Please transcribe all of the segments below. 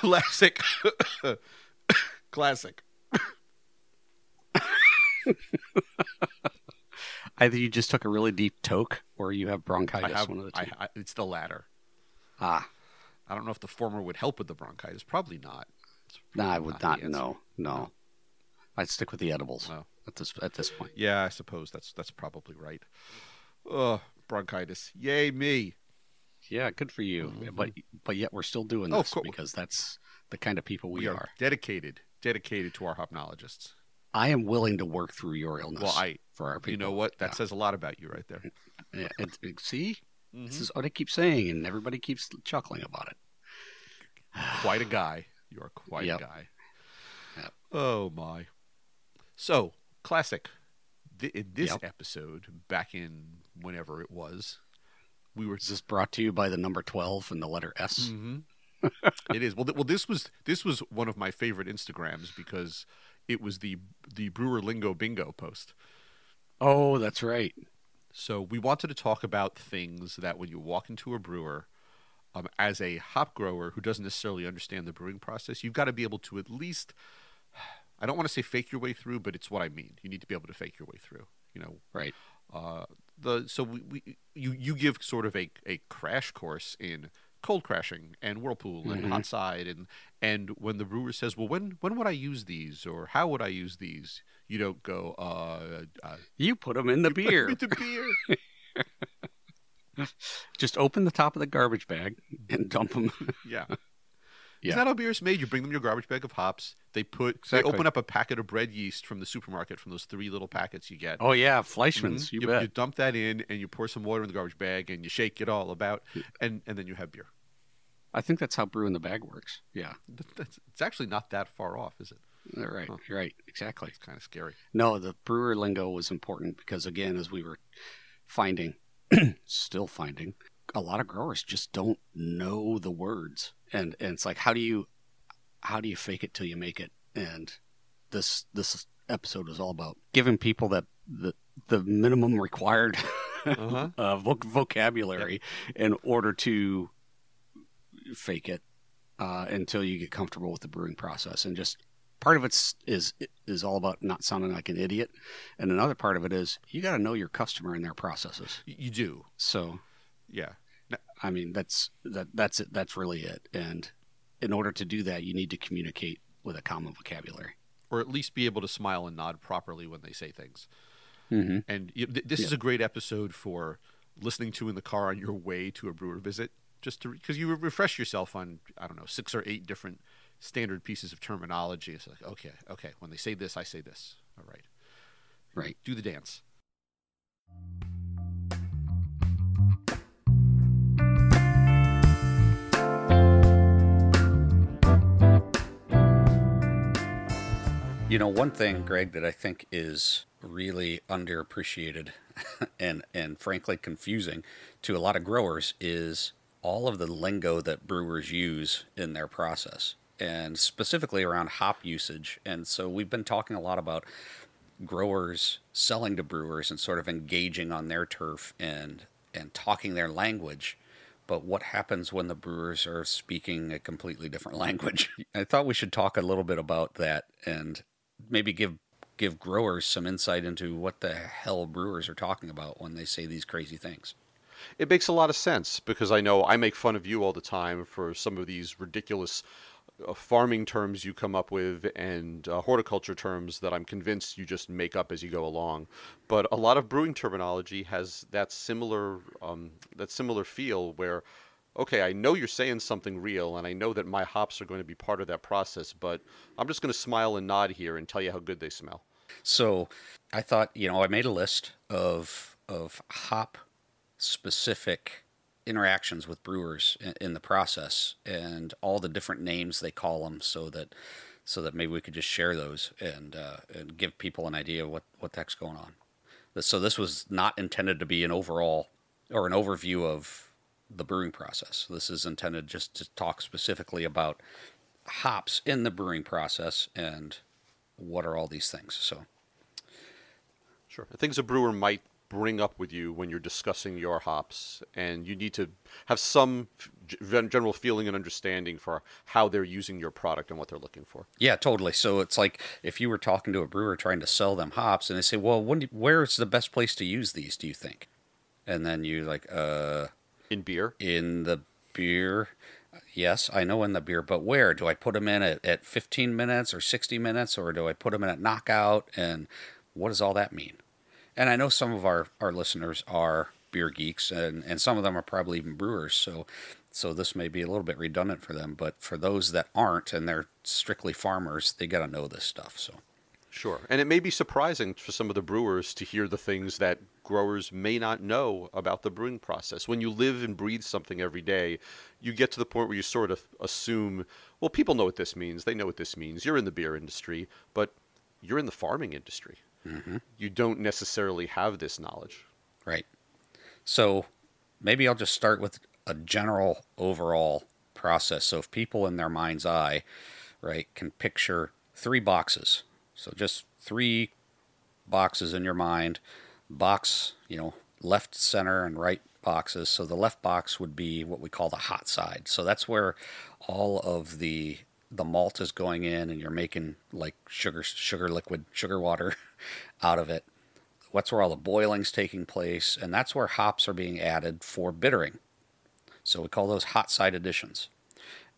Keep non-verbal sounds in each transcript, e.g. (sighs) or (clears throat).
Classic. (coughs) Classic. (laughs) Either you just took a really deep toke, or you have bronchitis. I have. one of the two. I, it's the latter. ah, I don't know if the former would help with the bronchitis. Probably not. No, I would the not. No, no. I'd stick with the edibles No. at this at this point. Yeah, I suppose that's that's probably right. Ugh, bronchitis. Yay me. Yeah, good for you. But but yet we're still doing Mm-hmm. Oh, this because that's the kind of people we, We are. are dedicated, dedicated to our hopnologists. I am willing to work through your illness. Well, I, for our people. you know what? That Yeah. says a lot about you right there. Yeah, it, it- see, Mhm. this is what I keep saying, and everybody keeps chuckling about it. (sighs) Quite a guy. You are quite Yep. a guy. Yep. Oh my. So classic. Th- in this Yep. episode, back in whenever it was, we were Is this brought to you by the number twelve and the letter S? hmm (laughs) it is well. Th- well, this was this was one of my favorite Instagrams because it was the the Brewer Lingo Bingo post. Oh, that's right. So we wanted to talk about things that when you walk into a brewer, um, as a hop grower who doesn't necessarily understand the brewing process, you've got to be able to at least. I don't want to say fake your way through, but it's what I mean. You need to be able to fake your way through. You know, Right. uh, the so we, we you you give sort of a, a crash course in cold crashing and whirlpool and Mhm. hot side and and when the brewer says well when when would I use these or how would I use these you don't go uh, uh You put them in the beer. with the beer Just open the top of the garbage bag and dump them. (laughs) yeah Yeah. Is that how beer is made? You bring them your garbage bag of hops. They put Exactly. they open up a packet of bread yeast from the supermarket from those three little packets you get. oh yeah. Fleischmann's. Mm-hmm. You, you, bet. you dump that in and you pour some water in the garbage bag and you shake it all about and and then you have beer. I think that's how brew in the bag works. Yeah. That's, it's actually not that far off, is it? Right. Huh. Right. Exactly. It's kind of scary. No, the brewer lingo was important because again, as we were finding, (clears throat) still finding, a lot of growers just don't know the words, and and it's like, how do you, how do you fake it till you make it? And this this episode is all about giving people that the the minimum required Uh-huh. (laughs) uh, voc- vocabulary in order to fake it uh, until you get comfortable with the brewing process. And just part of it is is all about not sounding like an idiot, and another part of it is you got to know your customer and their processes. You do. So Yeah. I mean that's that that's it. That's really it. And in order to do that, you need to communicate with a common vocabulary. Or at least be able to smile and nod properly when they say things. Mm-hmm. And y- th- this is a great episode for listening to in the car on your way to a brewer visit, just to because you refresh yourself on I don't know six or eight different standard pieces of terminology. It's like okay, okay, when they say this, I say this. All right, Right. do the dance. You know, one thing, Gregg, that I think is really underappreciated (laughs) and and frankly confusing to a lot of growers is all of the lingo that brewers use in their process and specifically around hop usage. And so we've been talking a lot about growers selling to brewers and sort of engaging on their turf and and talking their language but what happens when the brewers are speaking a completely different (laughs) language i thought we should talk a little bit about that and maybe give give growers some insight into what the hell brewers are talking about when they say these crazy things It makes a lot of sense because I know I make fun of you all the time for some of these ridiculous uh, farming terms you come up with and uh, horticulture terms that I'm convinced you just make up as you go along. But a lot of brewing terminology has that similar um, that similar feel where. Okay, I know you're saying something real, and I know that my hops are going to be part of that process, but I'm just going to smile and nod here and tell you how good they smell. So I thought, you know, I made a list of of hop specific interactions with brewers in, in the process and all the different names they call them so that so that maybe we could just share those and uh, and give people an idea of what what the heck's going on. So this was not intended to be an overall or an overview of the brewing process. This is intended just to talk specifically about hops in the brewing process and what are all these things. So Sure. Things a brewer might bring up with you when you're discussing your hops, and you need to have some general feeling and understanding for how they're using your product and what they're looking for. Yeah, totally. So it's like if you were talking to a brewer trying to sell them hops, and they say, "Well, when, where's the best place to use these? Do you think?" And then you're like, "Uh, in beer, in the beer." Yes, I know in the beer, but where do I put them in at, at 15 minutes or 60 minutes, or do I put them in at knockout? And what does all that mean? And I know some of our, our listeners are beer geeks, and, and some of them are probably even brewers. So, so this may be a little bit redundant for them. But for those that aren't and they're strictly farmers, they got to know this stuff. So, sure. And it may be surprising for some of the brewers to hear the things that growers may not know about the brewing process. When you live and breathe something every day, you get to the point where you sort of assume, well, people know what this means. They know what this means. You're in the beer industry, but you're in the farming industry. Mm-hmm. You don't necessarily have this knowledge. Right. So maybe I'll just start with a general overall process. So if people in their mind's eye, right, can picture three boxes. So just three boxes in your mind. Box, you know, left, center, and right boxes. So the left box would be what we call the hot side. So that's where all of the the malt is going in and you're making like sugar sugar liquid sugar water (laughs) out of it what's where all the boiling's taking place and that's where hops are being added for bittering so we call those hot side additions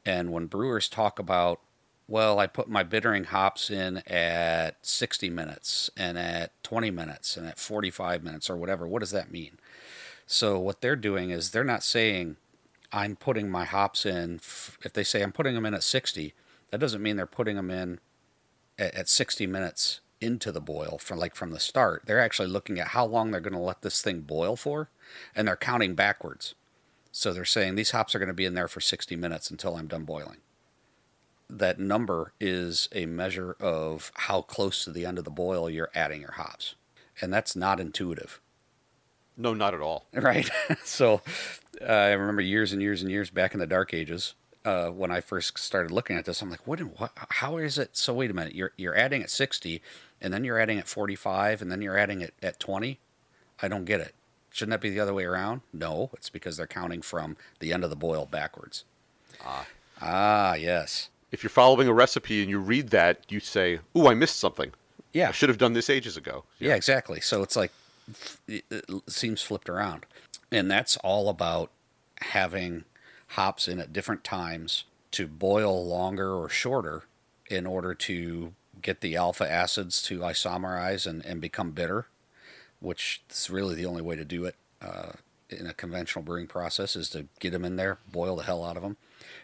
and when brewers talk about well i put my bittering hops in at 60 minutes and at 20 minutes and at 45 minutes or whatever what does that mean so what they're doing is they're not saying i'm putting my hops in if they say i'm putting them in at 60 that doesn't mean they're putting them in at, at 60 minutes into the boil from like from the start. They're actually looking at how long they're going to let this thing boil for, and they're counting backwards. So they're saying these hops are going to be in there for 60 minutes until I'm done boiling. That number is a measure of how close to the end of the boil you're adding your hops. And that's not intuitive. No, not at all. (laughs) Right. (laughs) so uh, I remember years and years and years back in the dark ages, uh, when I first started looking at this, I'm like, what, what? How is it? So wait a minute, you're you're adding at 60, and then you're adding at 45, and then you're adding it at 20. I don't get it. Shouldn't that be the other way around? No, it's because they're counting from the end of the boil backwards. Ah, ah, yes. If you're following a recipe and you read that, you say, "Ooh, I missed something. Yeah, I should have done this ages ago." Yeah, yeah exactly. So it's like it seems flipped around, and that's all about having hops in at different times to boil longer or shorter in order to get the alpha acids to isomerize and, and become bitter, which is really the only way to do it uh, in a conventional brewing process is to get them in there, boil the hell out of them.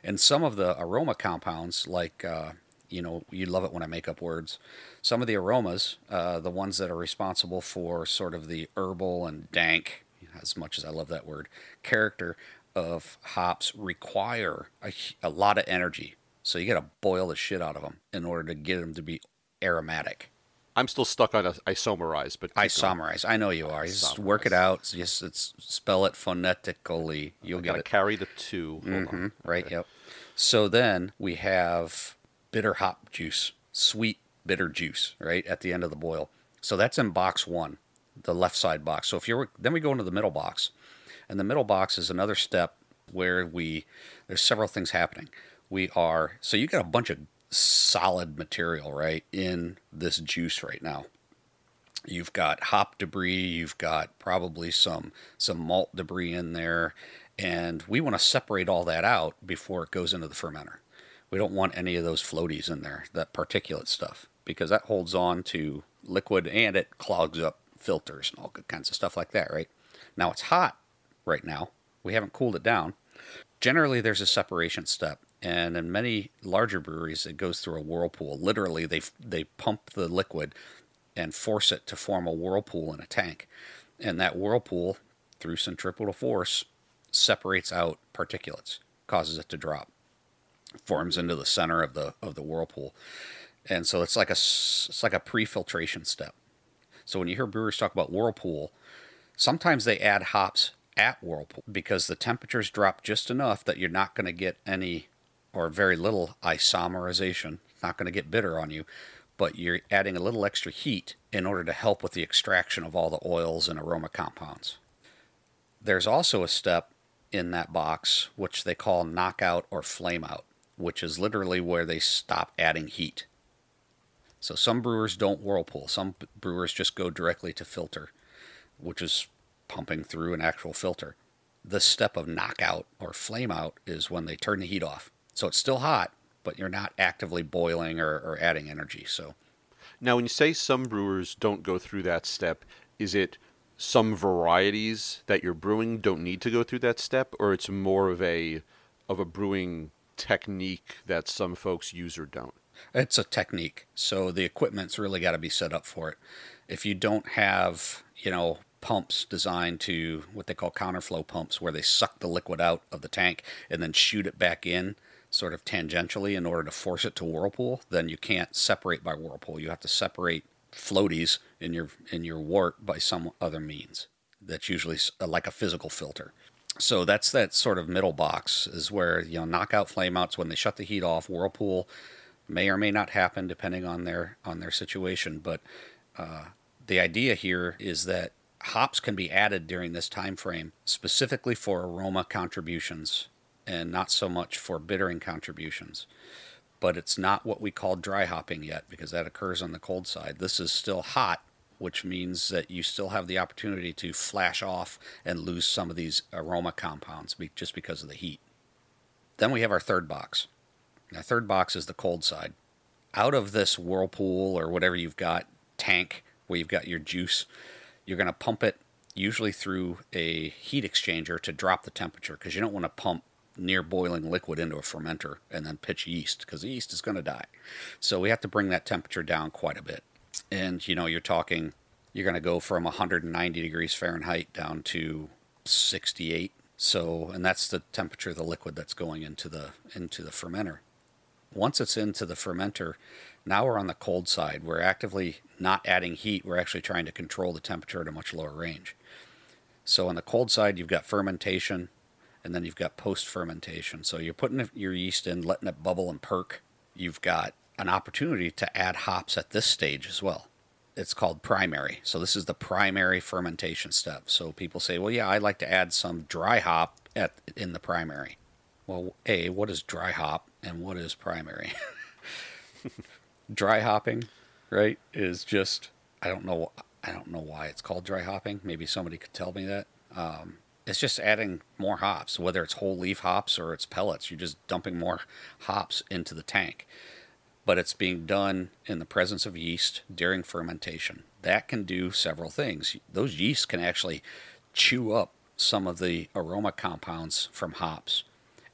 And some of the aroma compounds, like, uh, you know, you love it when I make up words. Some of the aromas, uh, the ones that are responsible for sort of the herbal and dank, as much as I love that word, character, of hops require a, a lot of energy. So you got to boil the shit out of them in order to get them to be aromatic. I'm still stuck on a, isomerize, but isomerize. I know you are. You just work it out. Just it's, spell it phonetically. You'll get it. Carry the 2 mm-hmm. Right. Okay. Yep. So then we have bitter hop juice, sweet bitter juice, right at the end of the boil. So that's in box one, the left side box. So if you're then we go into the middle box. And the middle box is another step where we there's several things happening. We are so you got a bunch of solid material right in this juice right now. You've got hop debris, you've got probably some some malt debris in there, and we want to separate all that out before it goes into the fermenter. We don't want any of those floaties in there, that particulate stuff, because that holds on to liquid and it clogs up filters and all good kinds of stuff like that, right? Now it's hot right now. We haven't cooled it down. Generally, there's a separation step, and in many larger breweries, it goes through a whirlpool. Literally, they they pump the liquid and force it to form a whirlpool in a tank, and that whirlpool, through centripetal force, separates out particulates, causes it to drop, forms into the center of the of the whirlpool, and so it's like a it's like a pre-filtration step. So when you hear brewers talk about whirlpool, sometimes they add hops at Whirlpool because the temperatures drop just enough that you're not going to get any or very little isomerization, not going to get bitter on you. but you're adding a little extra heat in order to help with the extraction of all the oils and aroma compounds. There's also a step in that box which they call knockout or flame out, which is literally where they stop adding heat. So some brewers don't whirlpool, some brewers just go directly to filter, which is pumping through an actual filter. The step of knockout or flame out is when they turn the heat off. So it's still hot, but you're not actively boiling or, or adding energy. So Now, when you say some brewers don't go through that step, is it some varieties that you're brewing don't need to go through that step, or it's more of a of a brewing technique that some folks use or don't? It's a technique. So the equipment's really got to be set up for it. If you don't have, you know, pumps designed to what they call counterflow pumps, where they suck the liquid out of the tank and then shoot it back in sort of tangentially in order to force it to whirlpool, then you can't separate by whirlpool. You have to separate floaties in your in your wort by some other means. That's usually like a physical filter. So that's that sort of middle box is where you know knockout flameouts when they shut the heat off. Whirlpool may or may not happen depending on their on their situation, but uh, the idea here is that hops can be added during this time frame specifically for aroma contributions and not so much for bittering contributions but it's not what we call dry hopping yet because that occurs on the cold side. This is still hot, which means that you still have the opportunity to flash off and lose some of these aroma compounds just because of the heat. Then we have our third box. Our third box is the cold side. Out of this whirlpool or whatever you've got tank where you've got your juice, you're going to pump it usually through a heat exchanger to drop the temperature because you don't want to pump near boiling liquid into a fermenter and then pitch yeast because the yeast is going to die. So we have to bring that temperature down quite a bit. And you know, you're talking you're going to go from 190 degrees Fahrenheit down to 68. So, and that's the temperature of the liquid that's going into the into the fermenter. Once it's into the fermenter, now we're on the cold side. We're actively not adding heat. We're actually trying to control the temperature at a much lower range. So on the cold side, you've got fermentation, and then you've got post fermentation. So you're putting your yeast in, letting it bubble and perk. You've got an opportunity to add hops at this stage as well. It's called primary. So this is the primary fermentation step. So people say, "Well, yeah, I'd like to add some dry hop at in the primary." Well, A, what is dry hop and what is primary? (laughs) dry hopping, right, is just I don't know I don't know why it's called dry hopping. Maybe somebody could tell me that. Um, it's just adding more hops, whether it's whole leaf hops or it's pellets. You're just dumping more hops into the tank. But it's being done in the presence of yeast during fermentation. That can do several things. Those yeasts can actually chew up some of the aroma compounds from hops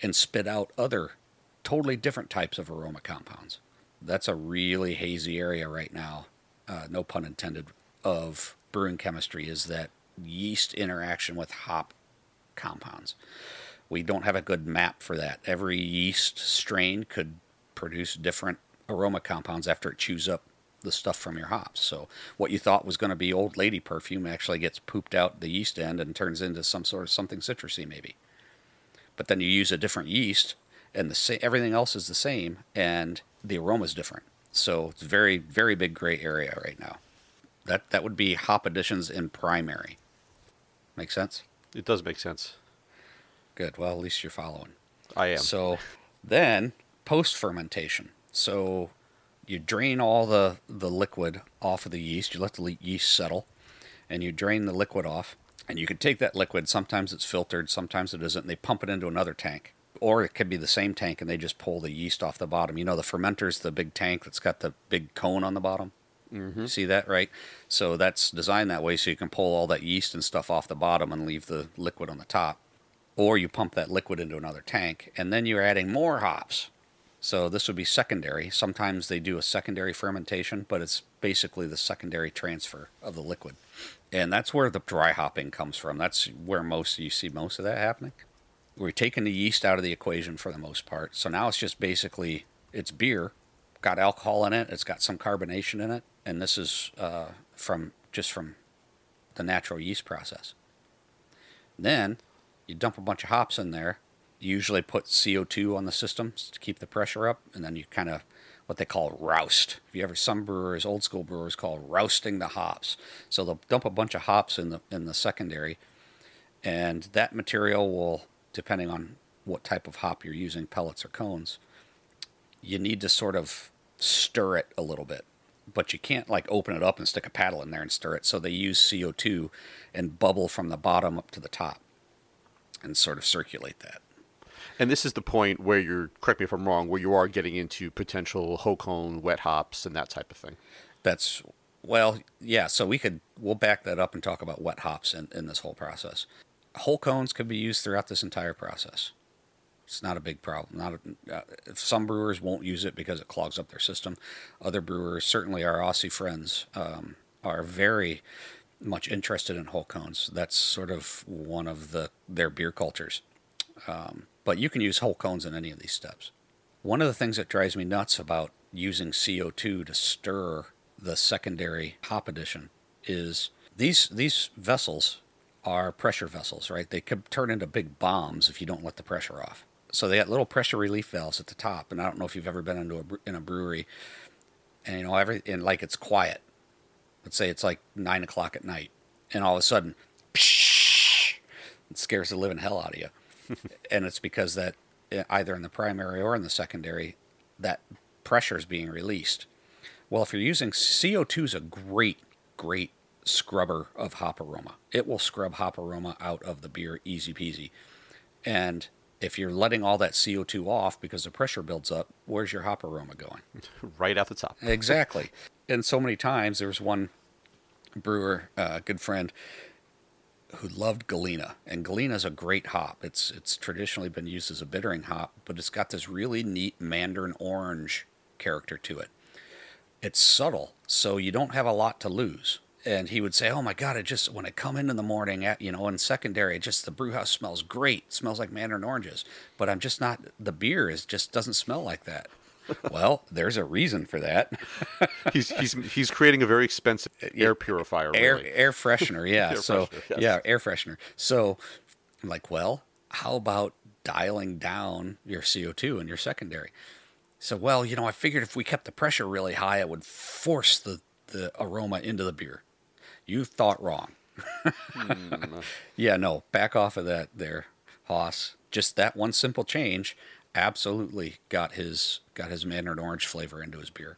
and spit out other totally different types of aroma compounds. That's a really hazy area right now, uh, no pun intended, of brewing chemistry is that yeast interaction with hop compounds. We don't have a good map for that. Every yeast strain could produce different aroma compounds after it chews up the stuff from your hops. So what you thought was going to be old lady perfume actually gets pooped out the yeast end and turns into some sort of something citrusy maybe. But then you use a different yeast and the sa- everything else is the same and the aroma is different. So it's very very big gray area right now. That that would be hop additions in primary. Make sense? It does make sense. Good. Well, at least you're following. I am. So then post fermentation. So you drain all the, the liquid off of the yeast. You let the yeast settle and you drain the liquid off. And you can take that liquid. Sometimes it's filtered, sometimes it isn't. And they pump it into another tank. Or it could be the same tank and they just pull the yeast off the bottom. You know, the fermenter's the big tank that's got the big cone on the bottom. Mm-hmm. See that, right? So that's designed that way so you can pull all that yeast and stuff off the bottom and leave the liquid on the top. Or you pump that liquid into another tank and then you're adding more hops. So this would be secondary. Sometimes they do a secondary fermentation, but it's basically the secondary transfer of the liquid. And that's where the dry hopping comes from. That's where most you see most of that happening. We're taking the yeast out of the equation for the most part. So now it's just basically it's beer, got alcohol in it, it's got some carbonation in it, and this is uh, from just from the natural yeast process. Then you dump a bunch of hops in there. You usually put CO2 on the system to keep the pressure up, and then you kind of what they call roust. If you ever some brewers, old school brewers call rousting the hops. So they'll dump a bunch of hops in the in the secondary, and that material will, depending on what type of hop you're using, pellets or cones, you need to sort of stir it a little bit. But you can't like open it up and stick a paddle in there and stir it. So they use CO2 and bubble from the bottom up to the top and sort of circulate that. And this is the point where you're, correct me if I'm wrong, where you are getting into potential whole cone wet hops and that type of thing. That's, well, yeah, so we could, we'll back that up and talk about wet hops in, in this whole process. Whole cones could be used throughout this entire process. It's not a big problem. Not a, uh, some brewers won't use it because it clogs up their system. Other brewers, certainly our Aussie friends, um, are very much interested in whole cones. That's sort of one of the their beer cultures. Um, but you can use whole cones in any of these steps. One of the things that drives me nuts about using CO2 to stir the secondary hop addition is these these vessels are pressure vessels, right? They could turn into big bombs if you don't let the pressure off. So they got little pressure relief valves at the top, and I don't know if you've ever been into a in a brewery, and you know every and like it's quiet. Let's say it's like nine o'clock at night, and all of a sudden, psh, it scares the living hell out of you. (laughs) and it's because that eh, either in the primary or in the secondary, that pressure is being released. Well, if you're using CO2 is a great, great scrubber of hop aroma. It will scrub hop aroma out of the beer easy peasy. And if you're letting all that CO2 off because the pressure builds up, where's your hop aroma going? (laughs) Right at the top. exactly. And so many times there was one brewer, a uh, good friend, who loved Galena, and Galena is a great hop. It's it's traditionally been used as a bittering hop, but it's got this really neat mandarin orange character to it. It's subtle, so you don't have a lot to lose. And he would say, "Oh my God! It just when I come in in the morning, at you know, in secondary, it just the brew house smells great. It smells like mandarin oranges, but I'm just not. The beer is just doesn't smell like that." (laughs) well, there's a reason for that. (laughs) he's he's he's creating a very expensive uh, air purifier. Air really. air freshener, (laughs) yeah. Air so freshener, yes. yeah, air freshener. So I'm like, well, how about dialing down your CO2 in your secondary? So well, you know, I figured if we kept the pressure really high, it would force the the aroma into the beer. You thought wrong. Hmm. (laughs) Yeah, no, back off of that there, Haas. Just that one simple change absolutely got his got his mandarin orange flavor into his beer.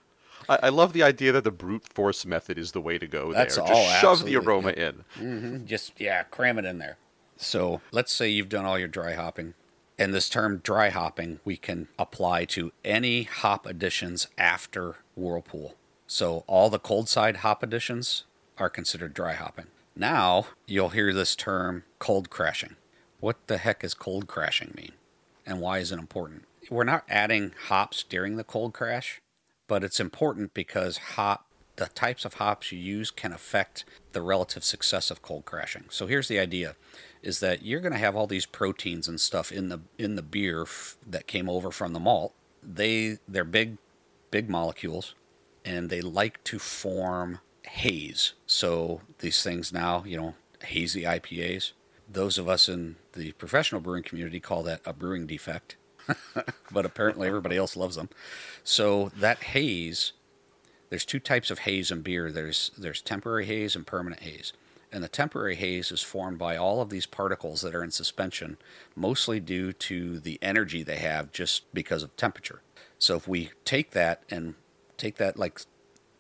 I, I love the idea that the brute force method is the way to go That's there. all, Just shove the aroma in. hmm Just yeah, cram it in there. So let's say you've done all your dry hopping, and this term dry hopping we can apply to any hop additions after whirlpool. So all the cold side hop additions are considered dry hopping. Now you'll hear this term cold crashing. What the heck is cold crashing mean? And why is it important? We're not adding hops during the cold crash, but it's important because hop the types of hops you use can affect the relative success of cold crashing. So here's the idea is that you're going to have all these proteins and stuff in the in the beer f- that came over from the malt. They they're big big molecules and they like to form haze. So these things now, you know, hazy IPAs, those of us in the professional brewing community call that a brewing defect. (laughs) but apparently everybody else loves them. So that haze there's two types of haze in beer. There's there's temporary haze and permanent haze. And the temporary haze is formed by all of these particles that are in suspension, mostly due to the energy they have just because of temperature. So if we take that and take that like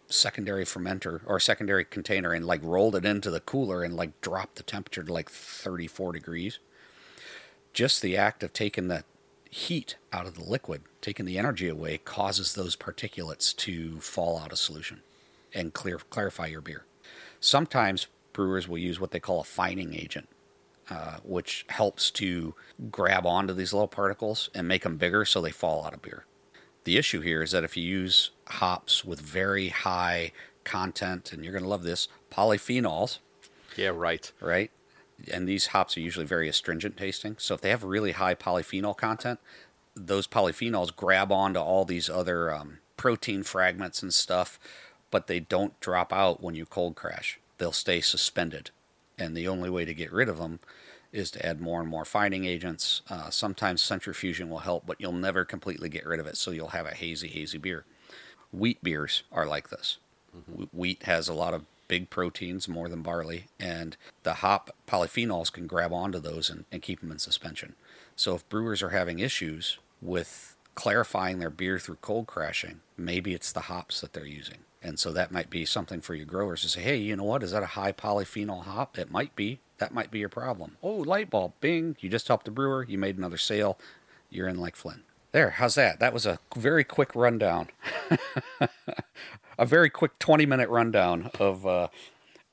secondary fermenter or secondary container and like rolled it into the cooler and like dropped the temperature to like 34 degrees, just the act of taking the heat out of the liquid, taking the energy away, causes those particulates to fall out of solution and clear clarify your beer. Sometimes brewers will use what they call a fining agent, uh, which helps to grab onto these little particles and make them bigger so they fall out of beer. The issue here is that if you use hops with very high content, and you're going to love this, polyphenols, Yeah, right. right? And these hops are usually very astringent tasting. So if they have really high polyphenol content, those polyphenols grab onto all these other um, protein fragments and stuff, but they don't drop out when you cold crash. They'll stay suspended. And the only way to get rid of them is to add more and more fining agents. Uh, sometimes centrifusion will help, but you'll never completely get rid of it. So you'll have a hazy, hazy beer. wheat beers are like this. Mm-hmm. Wheat has a lot of big proteins more than barley, and the hop polyphenols can grab onto those and, and keep them in suspension. So if brewers are having issues with clarifying their beer through cold crashing, maybe it's the hops that they're using. And so that might be something for your growers to say, hey, you know what? Is that a high polyphenol hop? It might be. That might be your problem. Oh, light bulb, bing. You just helped the brewer. You made another sale. You're in like Flynn. There, how's that? That was a very quick rundown. (laughs) a very quick 20 minute rundown of uh,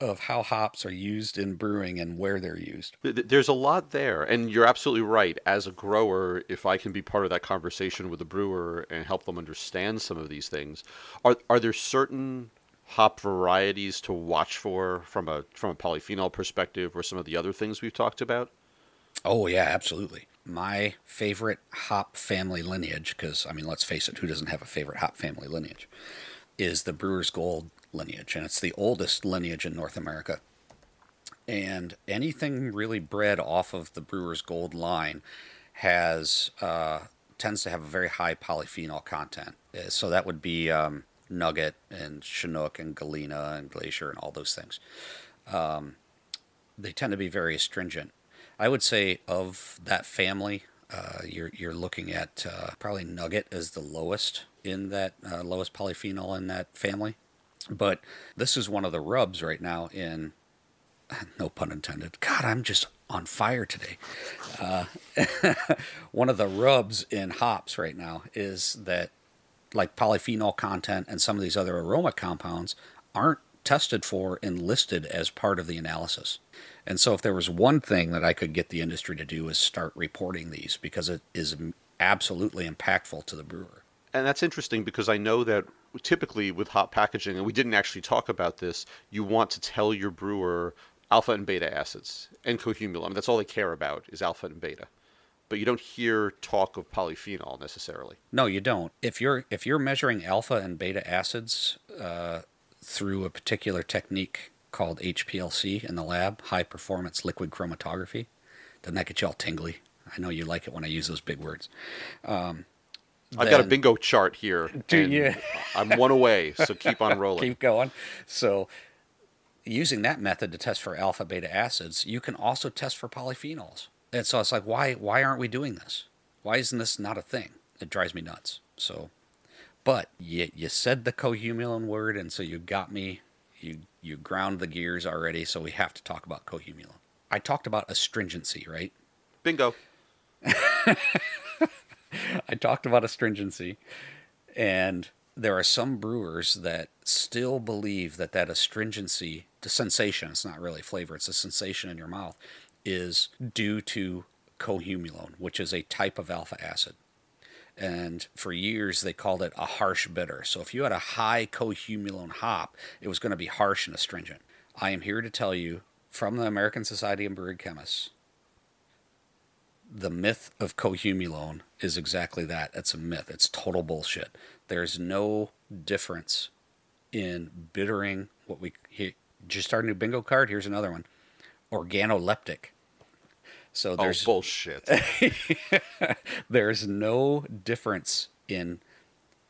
of how hops are used in brewing and where they're used. There's a lot there, and you're absolutely right. As a grower, if I can be part of that conversation with the brewer and help them understand some of these things, are are there certain hop varieties to watch for from a from a polyphenol perspective, or some of the other things we've talked about? Oh yeah, absolutely. My favorite hop family lineage, because I mean, let's face it, who doesn't have a favorite hop family lineage? Is the Brewer's Gold lineage, and it's the oldest lineage in North America. And anything really bred off of the Brewer's Gold line has uh, tends to have a very high polyphenol content. Uh, so that would be um, Nugget and Chinook and Galena and Glacier and all those things. Um, they tend to be very astringent. I would say of that family, uh, you're you're looking at uh, probably Nugget as the lowest in that uh, lowest polyphenol in that family. But this is one of the rubs right now in, (laughs) no pun intended. God, I'm just on fire today. Uh, (laughs) one of the rubs in hops right now is that, like polyphenol content and some of these other aroma compounds, aren't tested for and listed as part of the analysis. And so, if there was one thing that I could get the industry to do is start reporting these because it is absolutely impactful to the brewer. And that's interesting because I know that typically with hop packaging, and we didn't actually talk about this, you want to tell your brewer alpha and beta acids and cohumulone. That's all they care about is alpha and beta. But you don't hear talk of polyphenol necessarily. No, you don't. If you're if you're measuring alpha and beta acids uh, through a particular technique called HPLC in the lab, high performance liquid chromatography, doesn't that get you all tingly? I know you like it when I use those big words. Um, I've got a bingo chart here. Do you? (laughs) I'm one away, so keep on (laughs) rolling. keep going. So, using that method to test for alpha beta acids, you can also test for polyphenols. And so it's like, why why aren't we doing this? Why isn't this not a thing? It drives me nuts. So, but you you said the cohumulone word, and so you got me. You you ground the gears already. So we have to talk about cohumulone. I talked about astringency, right? Bingo. (laughs) I talked about astringency, and there are some brewers that still believe that that astringency, the sensation, it's not really flavor, it's a sensation in your mouth, is due to cohumulone, which is a type of alpha acid. And for years, they called it a harsh bitter. So if you had a high cohumulone hop, it was going to be harsh and astringent. I am here to tell you from the American Society of Brewing Chemists the myth of cohumulone is exactly that. It's a myth. It's total bullshit. There's no difference in bittering what we just our new bingo card. Here's another one. Organoleptic. So oh, there's oh, bullshit. (laughs) there's no difference in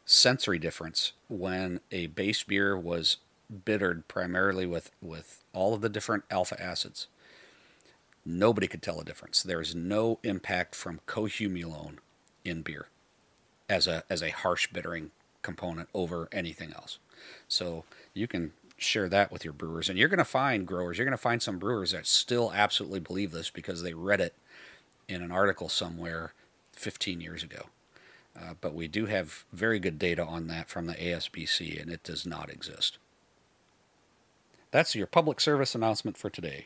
sensory difference when a base beer was bittered primarily with with all of the different alpha acids Nobody could tell a difference. There is no impact from cohumulone in beer as a as a harsh bittering component over anything else. So you can share that with your brewers, and you're going to find growers. You're going to find some brewers that still absolutely believe this because they read it in an article somewhere 15 years ago. Uh, but we do have very good data on that from the ASBC, and it does not exist. That's your public service announcement for today.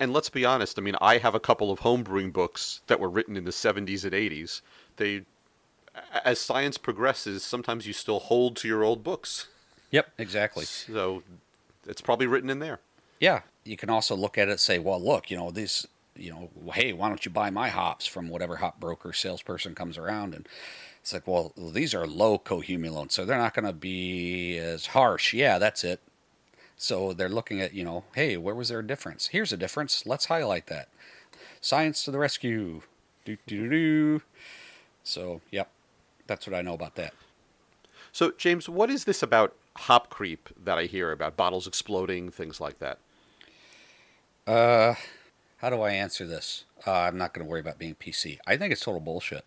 And let's be honest. I mean, I have a couple of homebrewing books that were written in the 70s and 80s. They, as science progresses, sometimes you still hold to your old books. Yep, exactly. So it's probably written in there. Yeah, you can also look at it and say, well, look, you know, these, you know, hey, why don't you buy my hops from whatever hop broker salesperson comes around and it's like, well, these are low cohumulone, so they're not going to be as harsh. Yeah, that's it. So they're looking at, you know, hey, where was there a difference? Here's a difference. Let's highlight that. Science to the rescue. Do, do, do, do. So, yep, that's what I know about that. So, James, what is this about hop creep that I hear about bottles exploding, things like that? Uh, how do I answer this? Uh, I'm not going to worry about being PC. I think it's total bullshit.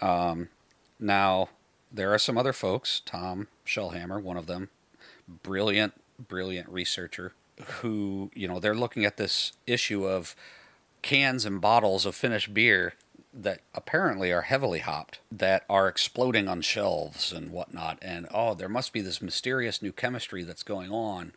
Um, now, there are some other folks, Tom Shellhammer, one of them, brilliant, brilliant researcher, who, you know, they're looking at this issue of cans and bottles of finished beer that apparently are heavily hopped that are exploding on shelves and whatnot. And oh, there must be this mysterious new chemistry that's going on,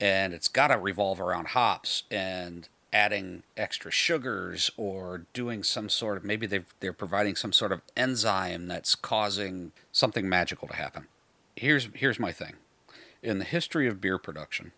and it's got to revolve around hops and adding extra sugars or doing some sort of maybe they they're providing some sort of enzyme that's causing something magical to happen. Here's here's my thing. In the history of beer production,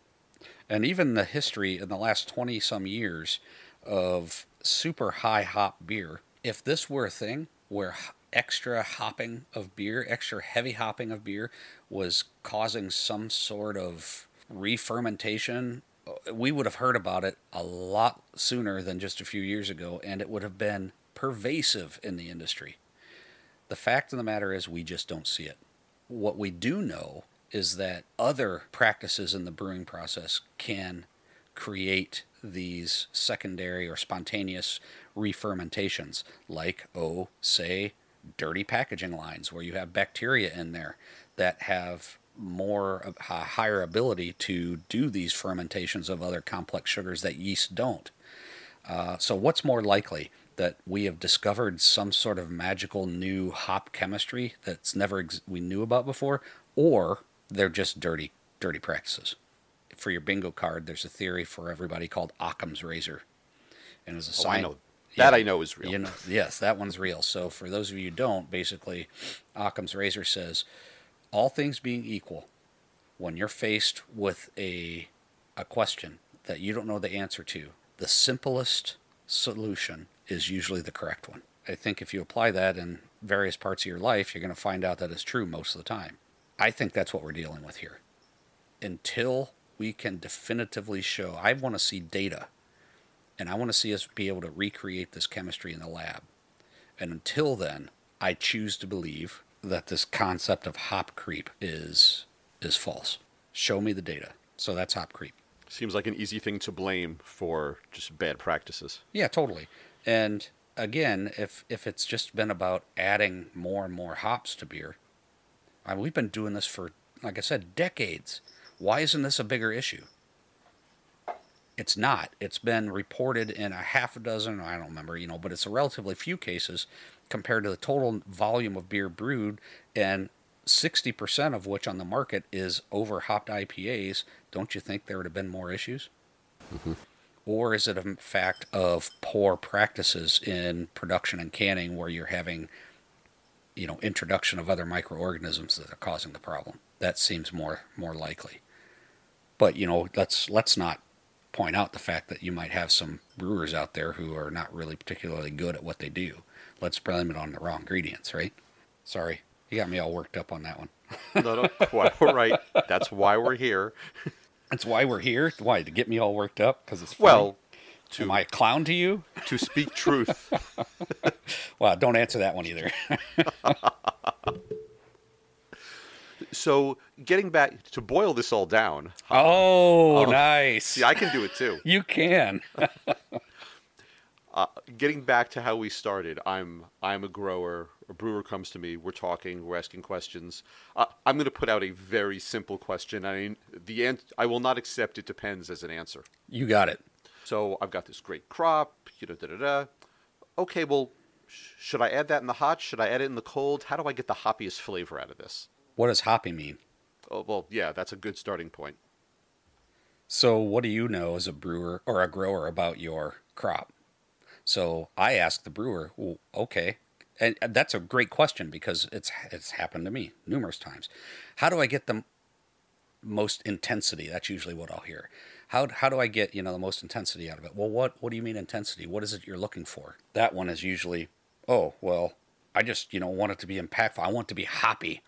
and even the history in the last 20 some years of super high hop beer, if this were a thing where extra hopping of beer, extra heavy hopping of beer was causing some sort of re-fermentation, uh, we would have heard about it a lot sooner than just a few years ago, and it would have been pervasive in the industry. The fact of the matter is, we just don't see it. What we do know is that other practices in the brewing process can create these secondary or spontaneous re-fermentations, like, oh, say, dirty packaging lines where you have bacteria in there that have more a higher ability to do these fermentations of other complex sugars that yeast don't. Uh, so, what's more likely that we have discovered some sort of magical new hop chemistry that's never ex- we knew about before, or they're just dirty, dirty practices? For your bingo card, there's a theory for everybody called Occam's razor, and as a oh, science, that I know is real. You know, yes, that one's real. So for those of you who don't, basically, Occam's razor says, all things being equal, when you're faced with a a question that you don't know the answer to, the simplest solution is usually the correct one. I think if you apply that in various parts of your life, you're going to find out that it's true most of the time. I think that's what we're dealing with here. Until we can definitively show, I want to see data and I want to see us be able to recreate this chemistry in the lab. And until then, I choose to believe that this concept of hop creep is is false. Show me the data. So that's hop creep. Seems like an easy thing to blame for just bad practices. Yeah, totally. And again, if if it's just been about adding more and more hops to beer, I mean, we've been doing this for, like I said, decades. Why isn't this a bigger issue? It's not. It's been reported in a half a dozen, I don't remember, you know, but it's a relatively few cases compared to the total volume of beer brewed, and 60% of which on the market is over hopped IPAs. Don't you think there would have been more issues? Mm-hmm. Or is it a fact of poor practices in production and canning where you're having, you know, introduction of other microorganisms that are causing the problem? That seems more more likely. But you know, let's let's not point out the fact that you might have some brewers out there who are not really particularly good at what they do. Let's blame it on the raw ingredients, right? Sorry, you got me all worked up on that one. (laughs) no, no, quite right. That's why we're here. That's why we're here. Why to get me all worked up? Because it's funny? well. To, Am I a clown to you? To speak truth. (laughs) well, don't answer that one either. (laughs) so getting back to boil this all down. Oh, uh, nice. See, I can do it too. (laughs) You can. (laughs) (laughs) uh, getting back to how we started, I'm I'm a grower. A brewer comes to me. We're talking. We're asking questions. Uh, I'm going to put out a very simple question. I mean, the an- I will not accept. It depends as an answer. You got it. So I've got this great crop. You know, da da da. Okay, well, sh- should I add that in the hot? Should I add it in the cold? How do I get the hoppiest flavor out of this? What does hoppy mean? Oh, well, yeah, that's a good starting point. So, what do you know as a brewer or a grower about your crop? So, I asked the brewer, well, okay, and that's a great question because it's it's happened to me numerous times. How do I get the most intensity? That's usually what I'll hear. How how do I get you know the most intensity out of it? Well, what what do you mean intensity? What is it you're looking for? That one is usually, oh well, I just you know want it to be impactful. I want it to be hoppy.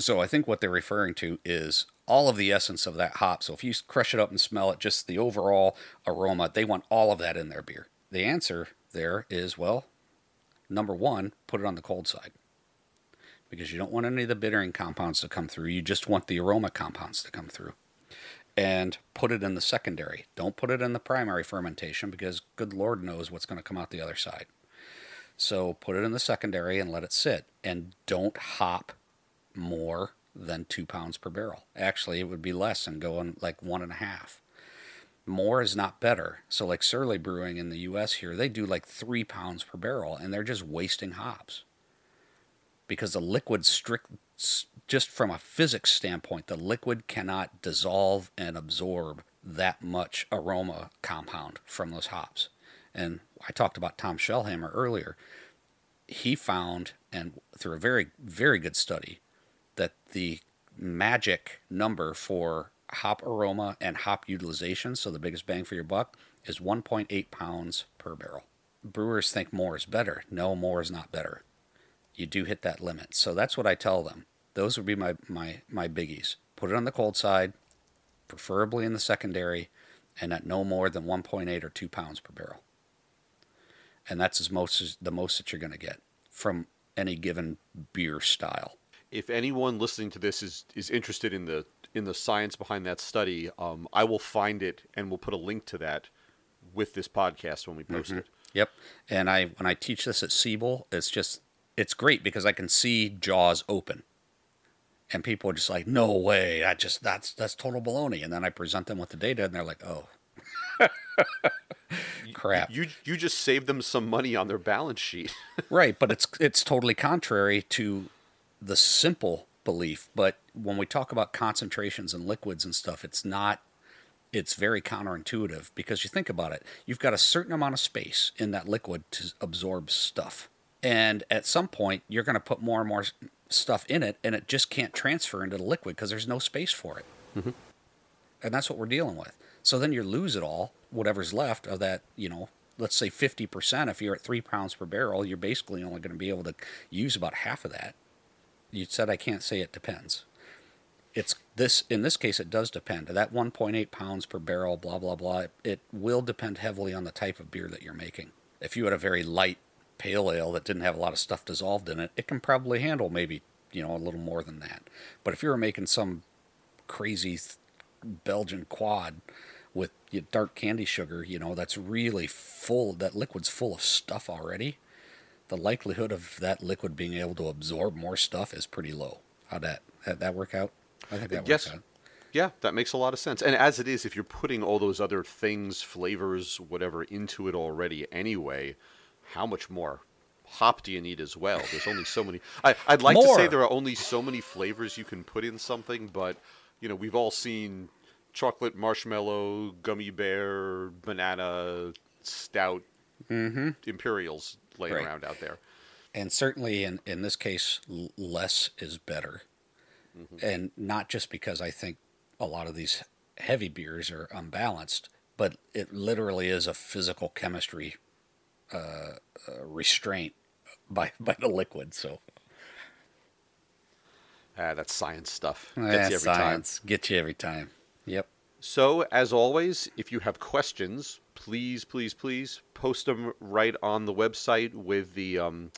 So I think what they're referring to is all of the essence of that hop. So if you crush it up and smell it, just the overall aroma, they want all of that in their beer. The answer there is well, number one, put it on the cold side. because you don't want any of the bittering compounds to come through. You just want the aroma compounds to come through. And put it in the secondary. Don't put it in the primary fermentation because good Lord knows what's going to come out the other side. So put it in the secondary and let it sit. And don't hop more than two pounds per barrel. Actually, it would be less and going like one and a half. More is not better. So, like Surly Brewing in the US here, they do like three pounds per barrel and they're just wasting hops. Because the liquid, strict, just from a physics standpoint, the liquid cannot dissolve and absorb that much aroma compound from those hops. And I talked about Tom Shellhammer earlier. He found, and through a very, very good study, that the magic number for hop aroma and hop utilization, so the biggest bang for your buck, is 1.8 pounds per barrel. Brewers think more is better. No, more is not better. You do hit that limit. So that's what I tell them. Those would be my, my, my biggies. Put it on the cold side, preferably in the secondary, and at no more than 1.8 or 2 pounds per barrel. And that's as most as the most that you're going to get from any given beer style. If anyone listening to this is, is interested in the in the science behind that study, um, I will find it and we'll put a link to that with this podcast when we post Mm-hmm. it. Yep. And I when I teach this at Siebel, it's just it's great because I can see jaws open. And people are just like, "No way! I just that's that's total baloney." And then I present them with the data, and they're like, "Oh, (laughs) crap!" You you just saved them some money on their balance sheet. (laughs) right, but it's it's totally contrary to the simple belief. But when we talk about concentrations and liquids and stuff, it's not. It's very counterintuitive because you think about it. You've got a certain amount of space in that liquid to absorb stuff, and at some point you're going to put more and more stuff in it, and it just can't transfer into the liquid because there's no space for it. Mm-hmm. And that's what we're dealing with. So then you lose it all, whatever's left of that, you know, let's say 50%. If you're at three pounds per barrel, you're basically only going to be able to use about half of that. You said I can't say it depends. It's this, in this case, it does depend. That 1.8 pounds per barrel, blah, blah, blah, it will depend heavily on the type of beer that you're making. If you had a very light pale ale that didn't have a lot of stuff dissolved in it, it can probably handle maybe, you know, a little more than that. But if you were making some crazy Belgian quad with dark candy sugar, you know, that's really full, that liquid's full of stuff already. The likelihood of that liquid being able to absorb more stuff is pretty low. How'd that, that, that work out? I think that yes. works out. Yeah, that makes a lot of sense. And as it is, if you're putting all those other things, flavors, whatever, into it already anyway, how much more hop do you need as well? There's only so many. I, I'd like to say there are only so many flavors you can put in something, but you know, we've all seen chocolate, marshmallow, gummy bear, banana, stout, mm-hmm. imperials laying Right. around out there. and certainly in, in this case less is better and not just because i think a lot of these heavy beers are unbalanced but it literally is a physical chemistry uh, uh, restraint by by the liquid so Ah, that's science stuff. Gets you every time. science get you every time yep So, as always, if you have questions, please, please, please post them right on the website with the um,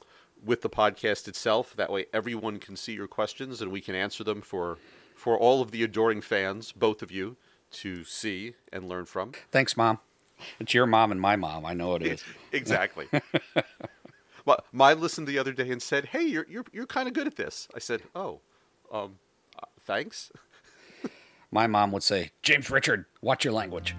with the podcast itself. That way, everyone can see your questions and we can answer them for for all of the adoring fans, both of you, to see and learn from. thanks mom it's your mom and my mom i know it is exactly. (laughs) well, my listened the other day and said, "Hey, you're you're you're kind of good at this." I said, "Oh, um, uh, thanks." (laughs) my mom would say james richard watch your language